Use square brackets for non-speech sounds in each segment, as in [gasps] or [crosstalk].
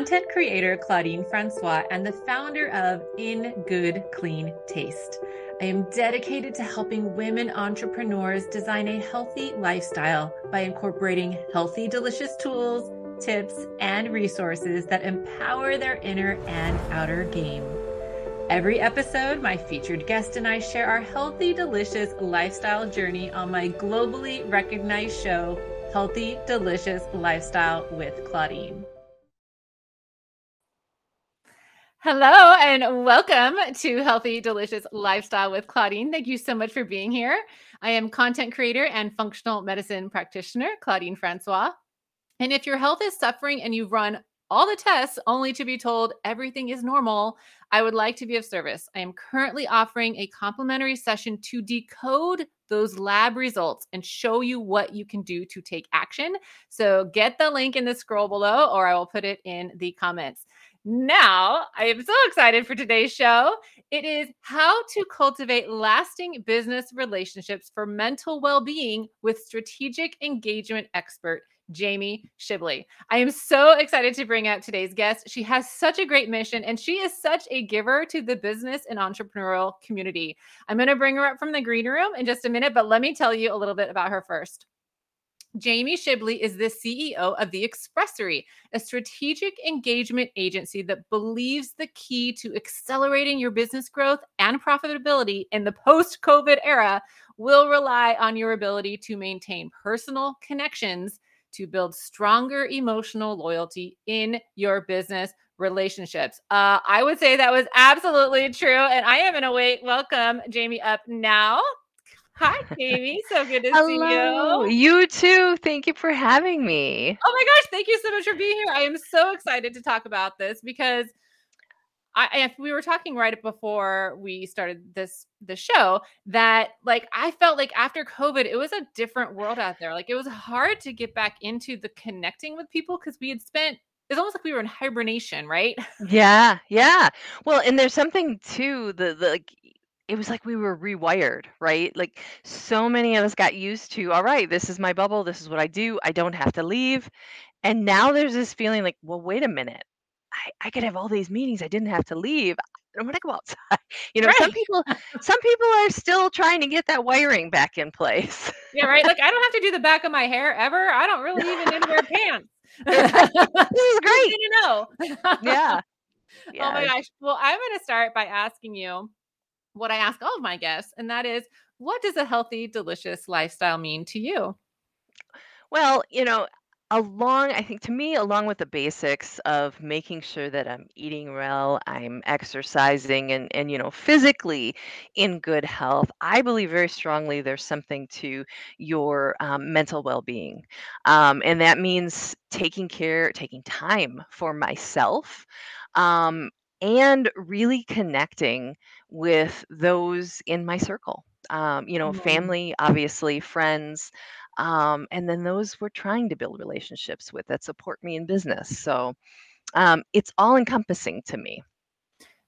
content creator Claudine Francois and the founder of In Good Clean Taste. I am dedicated to helping women entrepreneurs design a healthy lifestyle by incorporating healthy, delicious tools, tips, and resources that empower their inner and outer game. Every episode, my featured guest and I share our healthy, delicious lifestyle journey on my globally recognized show, Healthy, Delicious Lifestyle with Claudine. Hello, and welcome to Healthy, Delicious Lifestyle with Claudine. Thank you so much for being here. I am content creator and functional medicine practitioner, Claudine Francois. And if your health is suffering and you've run all the tests only to be told everything is normal, I would like to be of service. I am currently offering a complimentary session to decode those lab results and show you what you can do to take action. So get the link in the scroll below, or I will put it in the comments. Now, I am so excited for today's show. It is how to cultivate lasting business relationships for mental well being with strategic engagement expert Jamie Shibley. I am so excited to bring out today's guest. She has such a great mission and she is such a giver to the business and entrepreneurial community. I'm going to bring her up from the green room in just a minute, but let me tell you a little bit about her first. Jamie Shibley is the CEO of The Expressory, a strategic engagement agency that believes the key to accelerating your business growth and profitability in the post COVID era will rely on your ability to maintain personal connections to build stronger emotional loyalty in your business relationships. Uh, I would say that was absolutely true. And I am in a wait. Welcome Jamie up now. Hi, Jamie. So good to Hello. see you. You too. Thank you for having me. Oh my gosh, thank you so much for being here. I am so excited to talk about this because I, we were talking right before we started this the show that like I felt like after COVID, it was a different world out there. Like it was hard to get back into the connecting with people because we had spent it's almost like we were in hibernation, right? Yeah, yeah. Well, and there's something too the, the like it was like we were rewired, right? Like so many of us got used to, all right, this is my bubble, this is what I do, I don't have to leave. And now there's this feeling like, well, wait a minute. I, I could have all these meetings. I didn't have to leave. I want to go outside. [laughs] You know, some people some people are still trying to get that wiring back in place. Yeah, right. Like I don't have to do the back of my hair ever. I don't really even need to wear [laughs] pants. [laughs] This is great. gonna know? Yeah. Oh my gosh. Well, I'm going to start by asking you what I ask all of my guests, and that is what does a healthy, delicious lifestyle mean to you? Well, you know, along, I think to me, along with the basics of making sure that I'm eating well, I'm exercising and, and, you know, physically in good health, I believe very strongly there's something to your um, mental well being. Um, and that means taking care, taking time for myself. Um, and really connecting with those in my circle. Um, you know, Mhm. family, obviously, friends, um, and then those we're trying to build relationships with that support me in business. So um, it's all encompassing to me.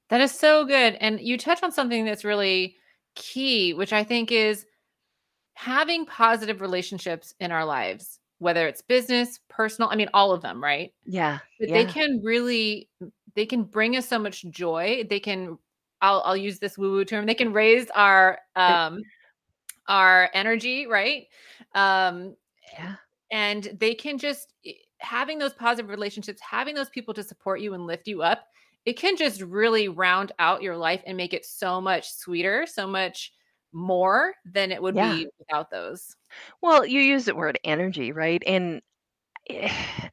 That is so good. And you touch on something that's really key, which I think is having positive relationships in our lives, whether it's business, personal, I mean, all of them, right? Yeah, But they can really, they can bring us so much joy. They can, I'll, I'll use this woo woo term, they can raise our, um, our energy, right? Um, yeah, and they can just having those positive relationships, having those people to support you and lift you up, it can just really round out your life and make it so much sweeter, so much more than it would yeah. be without those. Well, you use the word energy, right? And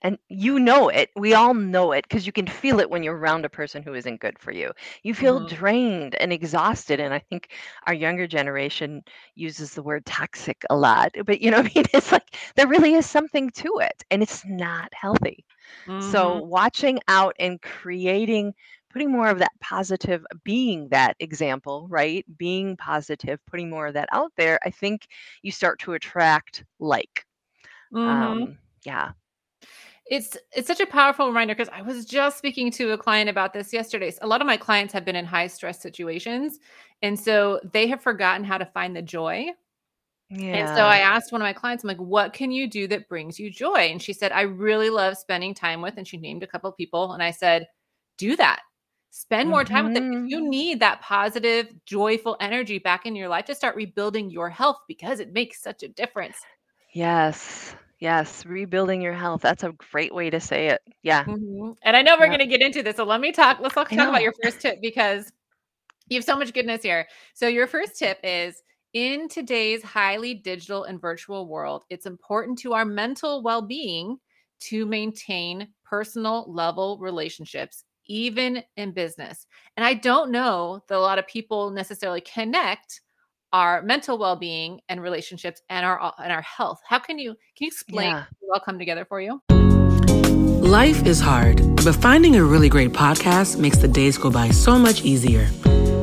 and you know it. We all know it because you can feel it when you're around a person who isn't good for you. You feel Mhm. drained and exhausted. And I think our younger generation uses the word toxic a lot. But you know, what [laughs] I mean, it's like there really is something to it, and it's not healthy. So Mhm. watching out and creating, putting more of that positive, being that example, right? Being positive, putting more of that out there, I think you start to attract like. Mhm. Um, yeah. It's it's such a powerful reminder because I was just speaking to a client about this yesterday. A lot of my clients have been in high stress situations, and so they have forgotten how to find the joy Yeah. And so I asked one of my clients, I'm like, what can you do that brings you joy? And she said, I really love spending time with, and she named a couple people. And I said, do that. Spend more time with them. If you mm-hmm. need that positive, joyful energy back in your life to start rebuilding your health because it makes such a difference. Yes. Yes. Rebuilding your health. That's a great way to say it. Yeah. Mhm. And I know we're Yep. going to get into this. So let me talk. Let's talk, talk about your first tip because you have so much goodness here. So, your first tip is in today's highly digital and virtual world, it's important to our mental well being to maintain personal level relationships, even in business. And I don't know that a lot of people necessarily connect our mental well-being and relationships and our uh, and our health. How can you can you explain Yeah. how they all come together for you? Life is hard, but finding a really great podcast makes the days go by so much easier.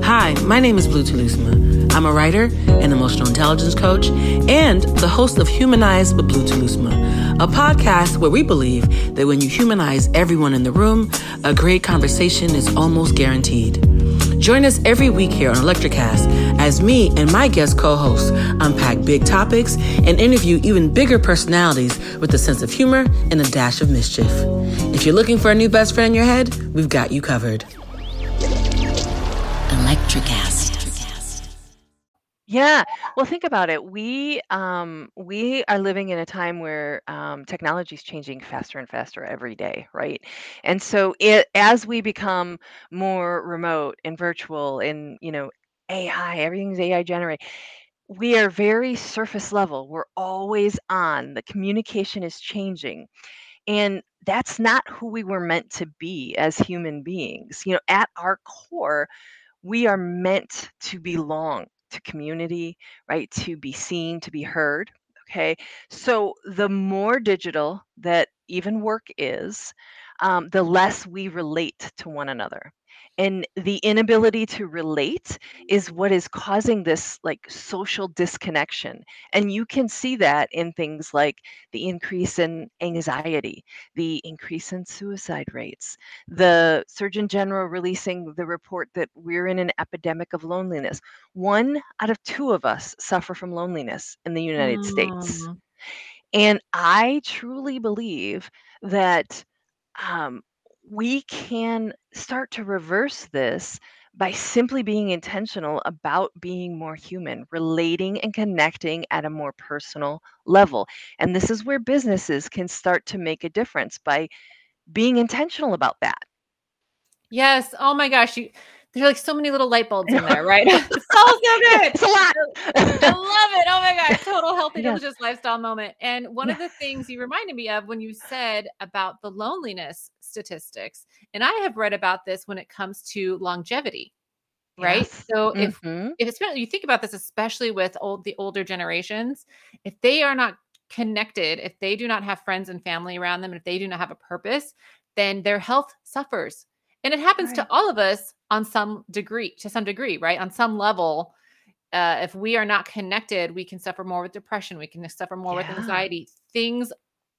Hi, my name is Blue Telusma. I'm a writer, an emotional intelligence coach, and the host of Humanize with Blue Telusma, a podcast where we believe that when you humanize everyone in the room, a great conversation is almost guaranteed. Join us every week here on Electricast as me and my guest co hosts unpack big topics and interview even bigger personalities with a sense of humor and a dash of mischief. If you're looking for a new best friend in your head, we've got you covered. Electricast. Yeah. Well, think about it. We um we are living in a time where um, technology is changing faster and faster every day, right? And so it as we become more remote and virtual and you know AI, everything's AI generated. We are very surface level. We're always on. The communication is changing. And that's not who we were meant to be as human beings. You know, at our core, we are meant to belong to community, right? To be seen, to be heard. Okay. So the more digital that even work is, um, the less we relate to one another. And the inability to relate is what is causing this like social disconnection. And you can see that in things like the increase in anxiety, the increase in suicide rates, the Surgeon General releasing the report that we're in an epidemic of loneliness. One out of two of us suffer from loneliness in the United States. Mm. And I truly believe that um, we can start to reverse this by simply being intentional about being more human, relating and connecting at a more personal level. And this is where businesses can start to make a difference by being intentional about that. Yes. Oh my gosh. You there's like so many little light bulbs in there, right? [laughs] [laughs] it's all so good. It's a lot. I love it. Oh my gosh. [laughs] Total healthy Yeah. delicious lifestyle moment. And one of the things you reminded me of when you said about the loneliness statistics, and I have read about this when it comes to longevity. Right. Yes. So if Mhm. if it's you think about this, especially with old the older generations, if they are not connected, if they do not have friends and family around them, and if they do not have a purpose, then their health suffers. And it happens Right. to all of us on some degree, to some degree, right? On some level, uh, if we are not connected, we can suffer more with depression. We can suffer more with anxiety. Things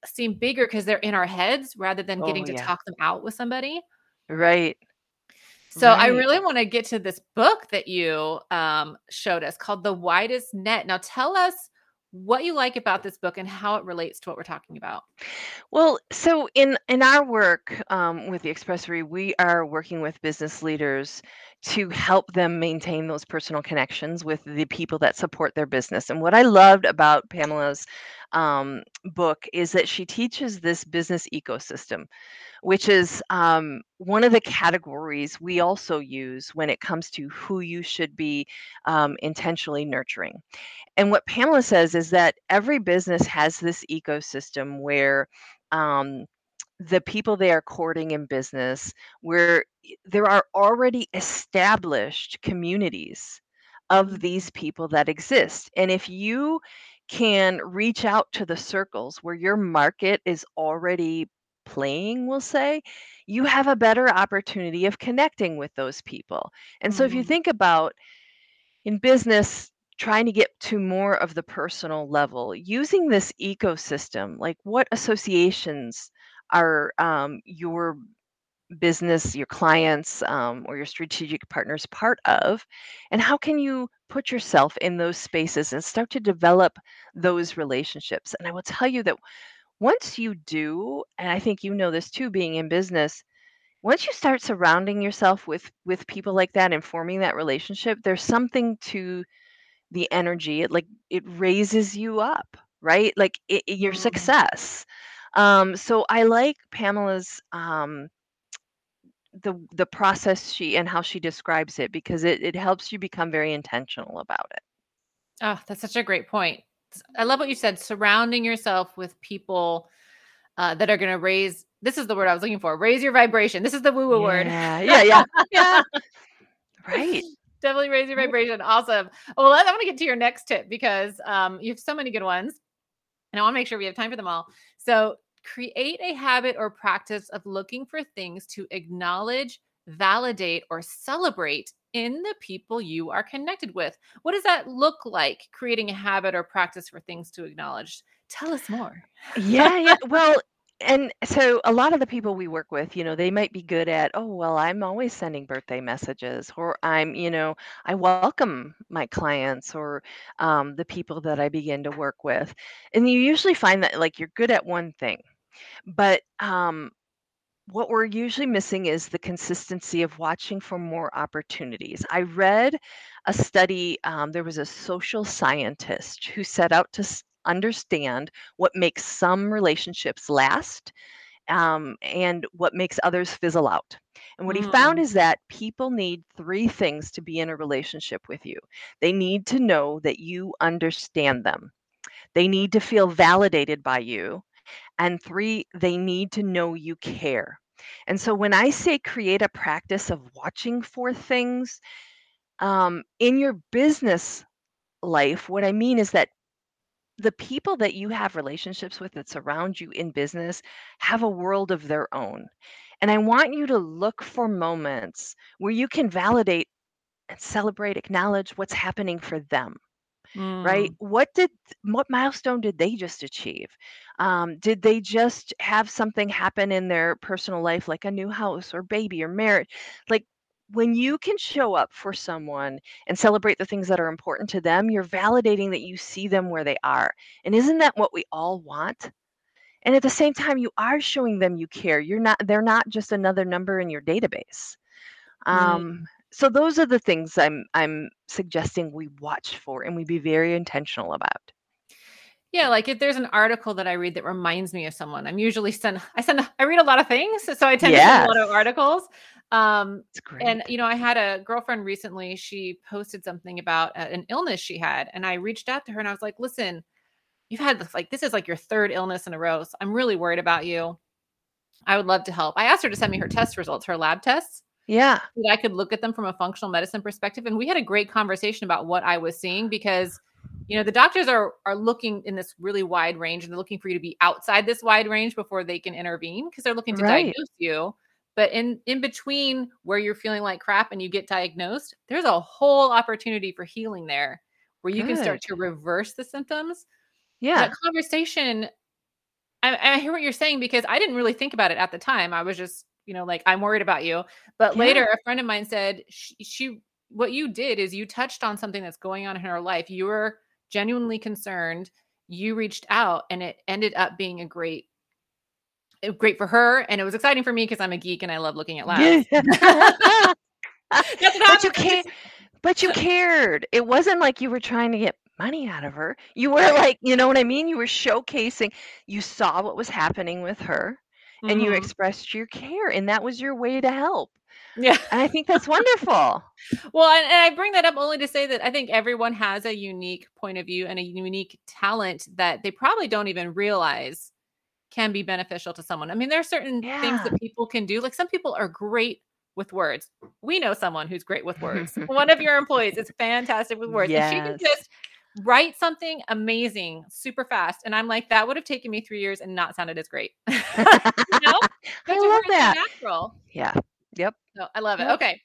seem bigger because they're in our heads rather than getting Oh, to yeah. talk them out with somebody. Right. So I really want to get to this book that you um, showed us called The Widest Net. Now tell us what you like about this book and how it relates to what we're talking about. Well, so in in our work um, with the Expressory, we are working with business leaders to help them maintain those personal connections with the people that support their business. And what I loved about Pamela's um, book is that she teaches this business ecosystem, which is um, one of the categories we also use when it comes to who you should be um, intentionally nurturing. And what Pamela says is that every business has this ecosystem where um, the people they are courting in business, where there are already established communities of these people that exist. And if you can reach out to the circles where your market is already playing, we'll say, you have a better opportunity of connecting with those people. And so if you Mm. think about in business, trying to get to more of the personal level, using this ecosystem, like what associations are um, your business, your clients, um, or your strategic partners part of? And how can you put yourself in those spaces and start to develop those relationships? And I will tell you that once you do, and I think you know this too, being in business, once you start surrounding yourself with with people like that and forming that relationship, there's something to the energy. It like it raises you up, right? Like it, it- your Mm. success. Um, so I like Pamela's um, the the process she and how she describes it because it it helps you become very intentional about it. Oh, that's such a great point. I love what you said. Surrounding yourself with people uh, that are going to raise. This is the word I was looking for. Raise your vibration. This is the woo woo word. Yeah, yeah, yeah, [laughs] yeah. Right. [laughs] Definitely raise your vibration. Awesome. Well, I want to get to your next tip because um, you have so many good ones, and I want to make sure we have time for them all. So, create a habit or practice of looking for things to acknowledge, validate, or celebrate in the people you are connected with. What does that look like? Creating a habit or practice for things to acknowledge. Tell us more. Yeah, yeah. [laughs] Well, and so a lot of the people we work with, you know, they might be good at, oh, well, I'm always sending birthday messages, or I'm, you know, I welcome my clients or um, the people that I begin to work with. And you usually find that like you're good at one thing, but um, what we're usually missing is the consistency of watching for more opportunities. I read a study, um, there was a social scientist who set out to s- understand what makes some relationships last um, and what makes others fizzle out. And what he found Mm, is that people need three things to be in a relationship with you they need to know that you understand them, they need to feel validated by you, and three, they need to know you care. And so when I say create a practice of watching for things um, in your business life, what I mean is that the people that you have relationships with that surround you in business have a world of their own. And I want you to look for moments where you can validate and celebrate, acknowledge what's happening for them right? mm, What did what milestone did they just achieve? Um, did they just have something happen in their personal life, like a new house or baby or marriage? Like when you can show up for someone and celebrate the things that are important to them, you're validating that you see them where they are. And isn't that what we all want? And at the same time, you are showing them you care. You're not, they're not just another number in your database. Um, so those are the things I'm I'm suggesting we watch for and we be very intentional about. Yeah, like if there's an article that I read that reminds me of someone, I'm usually send [laughs] I send I read a lot of things, so I tend to send a lot of articles. Um, it's and you know, I had a girlfriend recently. She posted something about uh, an illness she had, and I reached out to her and I was like, "Listen, you've had this like this is like your third illness in a row. So I'm really worried about you. I would love to help." I asked her to send me her test results, her lab tests, Yeah, that I could look at them from a functional medicine perspective. And we had a great conversation about what I was seeing because you know the doctors are are looking in this really wide range and they're looking for you to be outside this wide range before they can intervene because they're looking to right. diagnose you but in in between where you're feeling like crap and you get diagnosed there's a whole opportunity for healing there where you can start to reverse the symptoms Yeah, that conversation I, I hear what you're saying because I didn't really think about it at the time. I was just, you know, like I'm worried about you. But yeah, later, a friend of mine said she, she, what you did is you touched on something that's going on in her life. You were genuinely concerned. You reached out, and it ended up being a great, great for her, and it was exciting for me because I'm a geek and I love looking at labs. [laughs] [laughs] But you can't. But you cared. It wasn't like you were trying to get money out of her. You were like, you know what I mean? You were showcasing. You saw what was happening with her, and you Mhm. expressed your care, and that was your way to help. Yeah. And I think that's [laughs] wonderful. Well, and, and I bring that up only to say that I think everyone has a unique point of view and a unique talent that they probably don't even realize can be beneficial to someone. I mean, there are certain things that people can do. Like some people are great with words. We know someone who's great with words. [laughs] One of your employees is fantastic with words. And she can just write something amazing super fast. And I'm like, that would have taken me three years and not sounded as great. [laughs] you know? [laughs] I to love that. natural. Yeah. Yep. So I love it. Yep. Okay.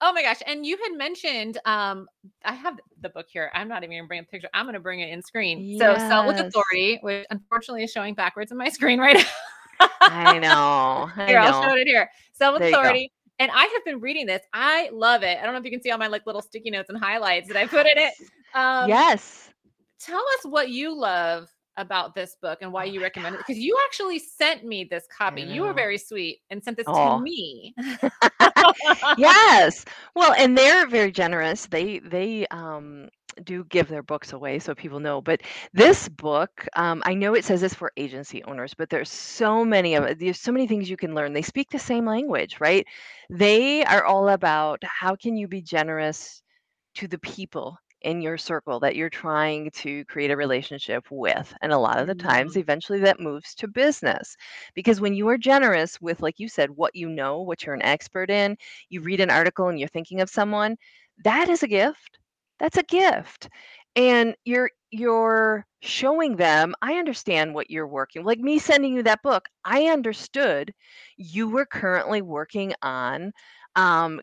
Oh my gosh. And you had mentioned um I have the book here. I'm not even gonna bring a picture. I'm gonna bring it in screen. So Sell with Authority, which unfortunately is showing backwards on my [laughs] screen right now. I know. I here, know. I'll show it here. You go. authority. And I have been reading this. I love it. I don't know if you can see all my like little sticky notes and highlights that I put in it. Um, yes. Tell us what you love about this book and why Oh you recommend it. Because you actually sent me this copy. You were very sweet and sent this to me. [laughs] yes. Well, and they're very generous. They they um do give their books away so people know. But this book, um, I know it says this for agency owners, but there's so many of. There's so many things you can learn. They speak the same language, right? They are all about how can you be generous to the people in your circle that you're trying to create a relationship with. And a lot of the times, Mhm. eventually that moves to business. Because when you are generous with, like you said, what you know, what you're an expert in, you read an article and you're thinking of someone, that is a gift. That's a gift. And you're you're showing them, I understand what you're working. Like me sending you that book, I understood you were currently working on um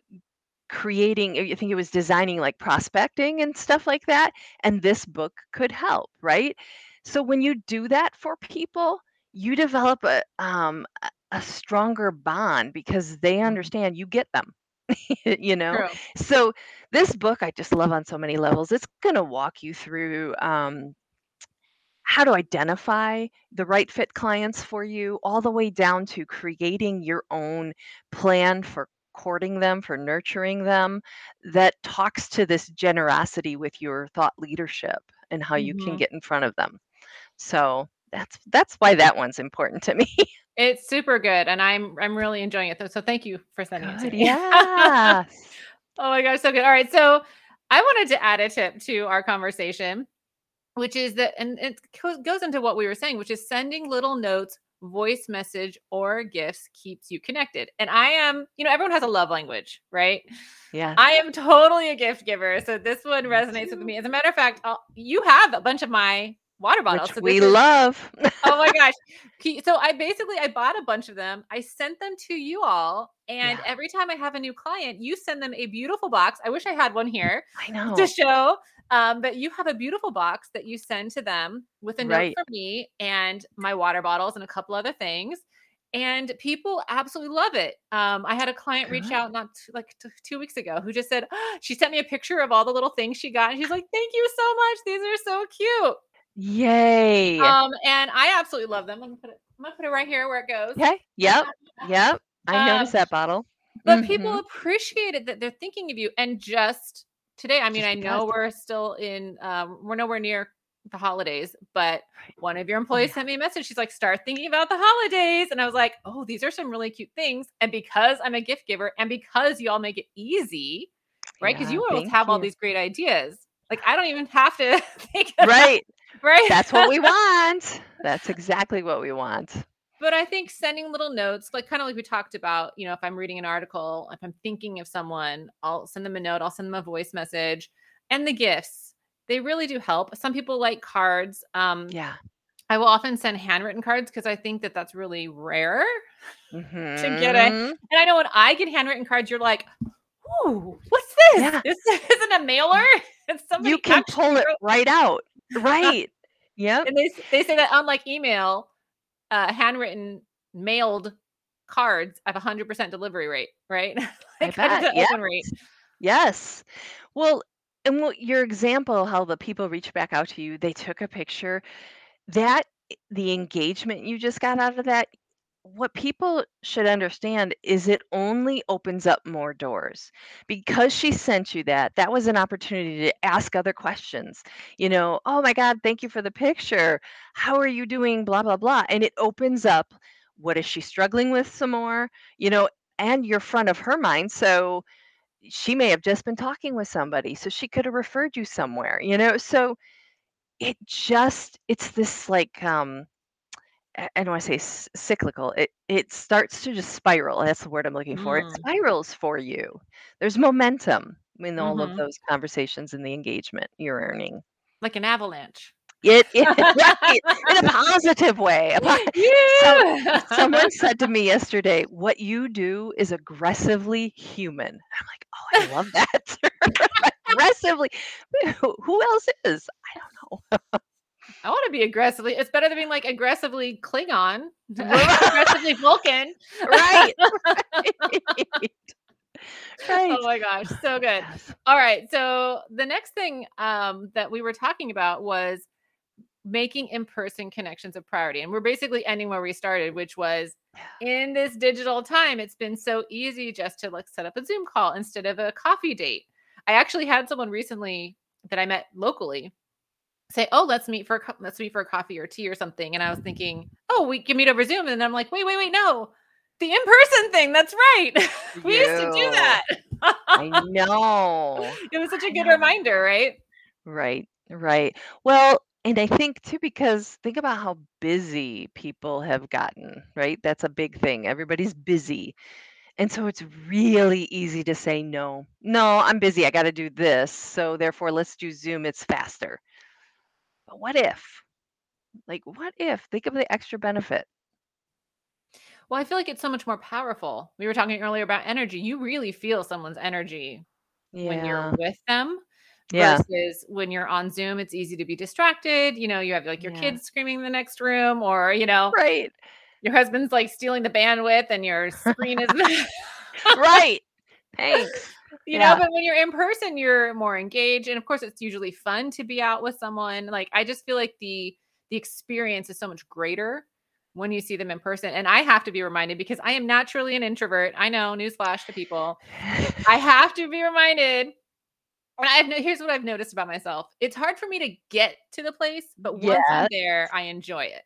creating i think it was designing like prospecting and stuff like that and this book could help right so when you do that for people you develop a um a- a stronger bond because they understand you get them [laughs] you know True. so this book i just love on so many levels it's going to walk you through um how to identify the right fit clients for you, all the way down to creating your own plan for courting them, for nurturing them, that talks to this generosity with your thought leadership and how you can Mhm. get in front of them. So that's that's why that one's important to me. [laughs] It's super good, and I'm I'm really enjoying it. Though, so thank you for sending it to me. Yes. [laughs] oh my gosh, so good. All right, so I wanted to add a tip to our conversation, which is that, and it goes into what we were saying, which is sending little notes, voice message, or gifts keeps you connected. And I am, you know, everyone has a love language, right? Yeah. I am totally a gift giver, so this one resonates with me. As a matter of fact, I'll, you have a bunch of my water bottles. Which so we is- love. [laughs] oh my gosh. So I basically I bought a bunch of them. I sent them to you all. And Yeah. every time I have a new client, you send them a beautiful box. I wish I had one here I know. to show. Um, but you have a beautiful box that you send to them with a note Right. from me and my water bottles and a couple other things. And people absolutely love it. Um, I had a client reach out not t- like t- two weeks ago who just said [gasps] she sent me a picture of all the little things she got, and she's like, "Thank you so much. These are so cute." Yay. Um, and I absolutely love them. I'm gonna put it. I'm gonna put it right here where it goes. okay. Yep. [laughs] Yep. I noticed Um, that bottle. But people Mhm. appreciate it that they're thinking of you. And just today, I mean, Just I know we're still in. Um, we're nowhere near the holidays, but one of your employees Yeah. sent me a message. She's like, "Start thinking about the holidays," and I was like, "Oh, these are some really cute things." And because I'm a gift giver, and because you all make it easy, right? Because Yeah, you always have all these great ideas. Like I don't even have to [laughs] think Right. Right. That's what we [laughs] want. That's exactly what we want. but I think sending little notes, like kind of like we talked about, you know, if I'm reading an article, if I'm thinking of someone, I'll send them a note, I'll send them a voice message. And the gifts, they really do help. Some people like cards. Um, Yeah. I will often send handwritten cards because I think that that's really rare. Mhm. get it. And I know when I get handwritten cards, you're like, "Ooh, what's this? Yeah. This [laughs] isn't a mailer. [laughs] It's somebody You can pull it right out. Right. Yep. and they they say that unlike email, uh, handwritten mailed cards have a hundred percent delivery rate, right? [laughs] Like bet. 100% Yes. rate. Yes. Well, and what your example, how the people reach back out to you, they took a picture. That the engagement you just got out of that, what people should understand is it only opens up more doors. Because she sent you that, that was an opportunity to ask other questions. You know, oh my God, thank you for the picture. How are you doing? Blah, blah, blah. And it opens up what is she struggling with some more? You know, and you're front of her mind. So she may have just been talking with somebody so she could have referred you somewhere you know so it just it's this like um I I don't want to say s- cyclical. It it starts to just spiral. That's the word I'm looking for. It Mm, spirals for you. There's momentum in all of mhm. those conversations and the engagement you're earning. Like an avalanche. It, it [laughs] right in a [laughs] positive way. a po- So Yeah. someone [laughs] said to me yesterday, "What you do is aggressively human." I'm like, "Oh, I love that." aggressively. Who who else is? I don't know. I want to be aggressively. It's better than being like aggressively Klingon, [laughs] aggressively Vulcan. right. [laughs] right. Oh my gosh, so [sighs] good. All right, so the next thing um, that we were talking about was making in-person connections a priority, and we're basically ending where we started, which was in this digital time, it's been so easy just to like set up a Zoom call instead of a coffee date. I actually had someone recently that I met locally say, "Oh, let's meet for a, co- let's meet for a coffee or tea or something," and I was thinking, "Oh, we can meet over Zoom," and then I'm like, "Wait, wait, wait, no." The in-person thing, that's right. [laughs] we used to do that. I know. [laughs] it was such a good reminder, right? Right, right. Well, and I think too, because think about how busy people have gotten, right? That's a big thing. Everybody's busy. And so it's really easy to say, no, no, I'm busy. I got to do this. So therefore, let's do Zoom. It's faster. But what if? Like, what if? Think of the extra benefit. Well, I feel like it's so much more powerful. We were talking earlier about energy. You really feel someone's energy when you're with them Yeah. versus when you're on Zoom, it's easy to be distracted. You know, you have like your Yeah. kids screaming in the next room, or you know, Right. your husband's like stealing the bandwidth and your screen is [laughs] right. [laughs] Thanks. You Yeah. know, but when you're in person, you're more engaged. And of course, it's usually fun to be out with someone. Like I just feel like the the experience is so much greater when you see them in person. And I have to be reminded because I am naturally an introvert. I know, newsflash to people. I have to be reminded. And I've no, here's what I've noticed about myself. It's hard for me to get to the place, but once I'm there, I enjoy it.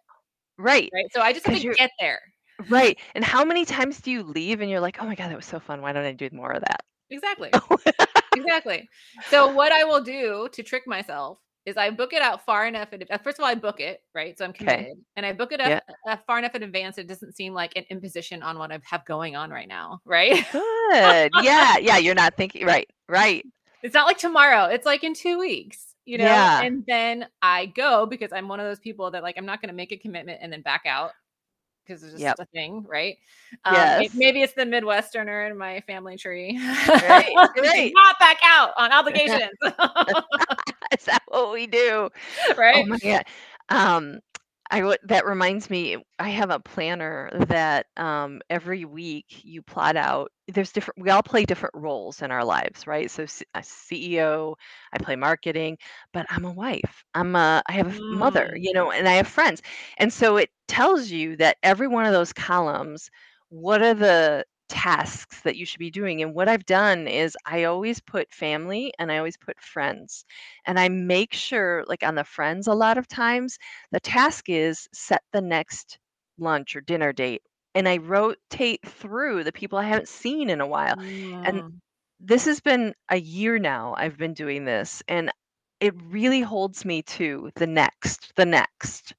right. Right. So I just have to get there. Right. And how many times do you leave and you're like, oh my God, that was so fun. Why don't I do more of that? Exactly. [laughs] exactly. So what I will do to trick myself is I book it out far enough. In, uh, first of all, I book it right, so I'm Okay. committed, and I book it up Yeah. uh, far enough in advance. It doesn't seem like an imposition on what I have going on right now. Right? [laughs] Good. Yeah. Yeah. You're not thinking. Right. Right. it's not like tomorrow. It's like in two weeks. You know. Yeah. And then I go because I'm one of those people that like I'm not going to make a commitment and then back out because it's just Yep. a thing, right? Um, Yes. maybe it's the Midwesterner in my family tree. Right, [laughs] right. Not back out on [laughs] obligations. Is that what we do? [laughs] right? Oh my God. Um, I would, that reminds me, I have a planner that um, every week you plot out. There's different, we all play different roles in our lives, right? So, C- a CEO, I play marketing, but I'm a wife. I'm a, I have a mother, Mm. you know, and I have friends. And so it tells you that every one of those columns, what are the tasks that you should be doing? And what I've done is I always put family and I always put friends. And I make sure, like on the friends, a lot of times, the task is set the next lunch or dinner date. And I rotate through the people I haven't seen in a while. And This has been a year now I've been doing this, and it really holds me to the next, the next.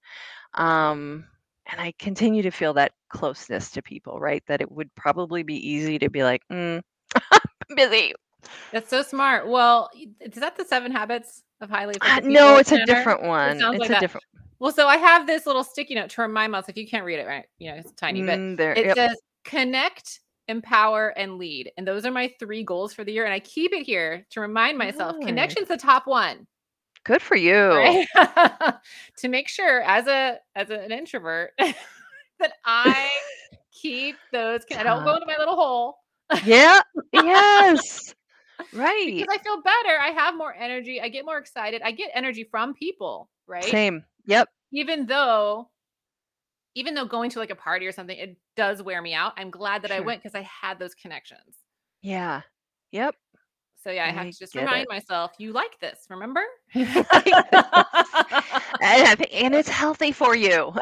Um, and I continue to feel that closeness to people, right? That it would probably be easy to be like, mm, [laughs] busy. That's so smart. Well, is that the seven habits of highly Uh, no, it's a different one. sounds It's like a that. different. Well, so I have this little sticky note to remind myself. If you can't read it, right? You know, it's tiny, but Mm, there, it yep. says connect, empower, and lead. And those are my three goals for the year. And I keep it here to remind myself Nice. connection's the top one. Good for you. Right? [laughs] to make sure as a as an introvert [laughs] that I keep those I don't go into my little hole. Yeah. [laughs] Yes. Right. because I feel better. I have more energy. I get more excited. I get energy from people, right? Same. Yep. Even though, even though going to like a party or something, it does wear me out. I'm glad that I went because I had those connections. Yeah. Yep. So yeah, I have to just remind it. myself, you like this, remember? [laughs] And, and it's healthy for you.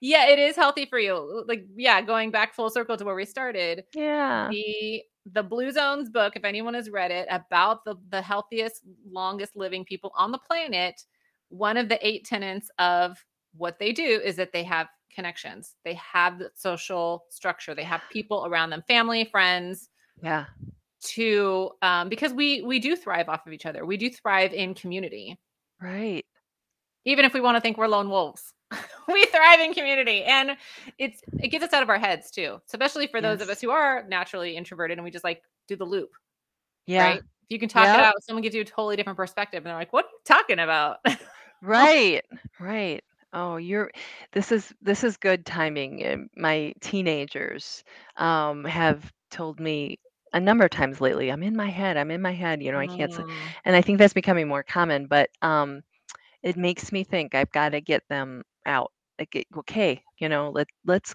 yeah, it is healthy for you. Like, yeah, going back full circle to where we started. yeah. the the blue zones book if anyone has read it about the the healthiest longest living people on the planet one of the eight tenets of what they do is that they have connections they have the social structure they have people around them family friends Yeah. To um because we we do thrive off of each other we do thrive in community Right. even if we want to think we're lone wolves [laughs] we thrive in community and it's it gets us out of our heads too especially for those of us who are naturally introverted and we just like do the loop Yeah. right if you can talk it out someone gives you a totally different perspective and they're like what are you talking about [laughs] Right, right. Oh, you're this is this is good timing. My teenagers um, have told me a number of times lately, I'm in my head, I'm in my head, you know, I can't s-" Mm, and I think that's becoming more common, but um it makes me think I've got to get them out. Like, okay, you know, let let's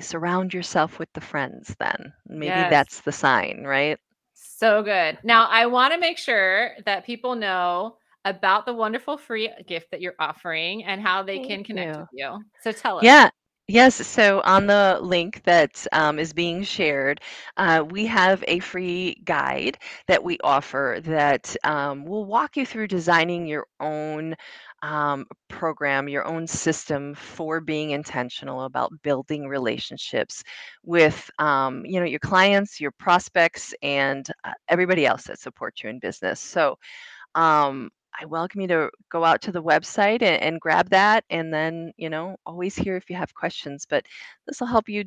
surround yourself with the friends then. Maybe yes. that's the sign, right? So good. Now, I want to make sure that people know about the wonderful free gift that you're offering and how they can connect you. with you. So tell us. Yeah. Yes. So on the link that um, is being shared, uh, we have a free guide that we offer that um, will walk you through designing your own um, program, your own system for being intentional about building relationships with, um, you know, your clients, your prospects, and uh, everybody else that supports you in business. So um, I welcome you to go out to the website and, and grab that. And then, you know, always here if you have questions, but this will help you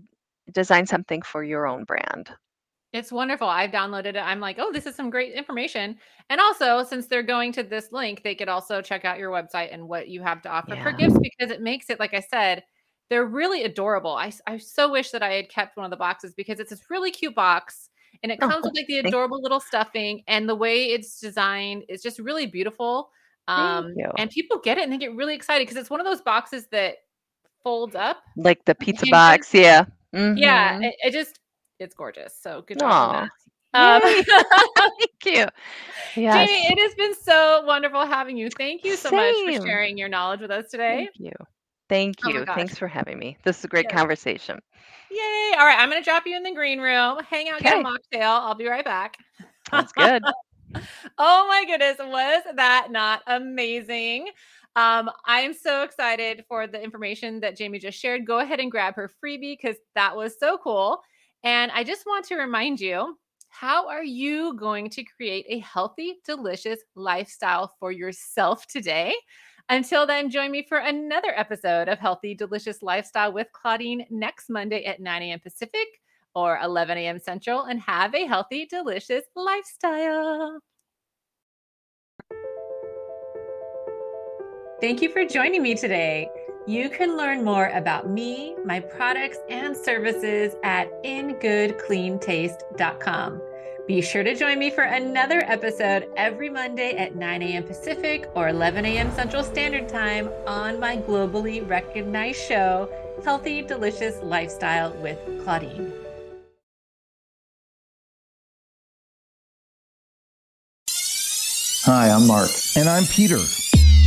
design something for your own brand. It's wonderful. I've downloaded it. I'm like, oh, this is some great information. And also, since they're going to this link, they could also check out your website and what you have to offer for gifts because it makes it, like I said, they're really adorable. I, I so wish that I had kept one of the boxes because it's this really cute box and it Oh, comes with like the adorable little stuffing and the way it's designed is just really beautiful. Um, and people get it and they get really excited because it's one of those boxes that folds up Like the pizza box. Yeah. Yeah, Mm-hmm. it, it just it's gorgeous. So good job Um, [laughs] Thank you. Yes. Jamie, it has been so wonderful having you. Thank you so much for sharing your knowledge with us today. Thank you. Thank Oh you. gosh. Thanks for having me. This is a great Yes. conversation. Yay. All right. I'm going to drop you in the green room. Hang out, get a mocktail. I'll be right back. That's good. [laughs] oh my goodness. Was that not amazing? Um, I am so excited for the information that Jamie just shared. Go ahead and grab her freebie because that was so cool. And I just want to remind you how are you going to create a healthy, delicious lifestyle for yourself today? Until then, join me for another episode of Healthy, Delicious Lifestyle with Claudine next Monday at 9 a.m. Pacific or 11 a.m. Central and have a healthy, delicious lifestyle. Thank you for joining me today. You can learn more about me, my products, and services at ingoodcleantaste.com. Be sure to join me for another episode every Monday at 9 a.m. Pacific or 11 a.m. Central Standard Time on my globally recognized show, Healthy Delicious Lifestyle with Claudine. Hi, I'm Mark. And I'm Peter.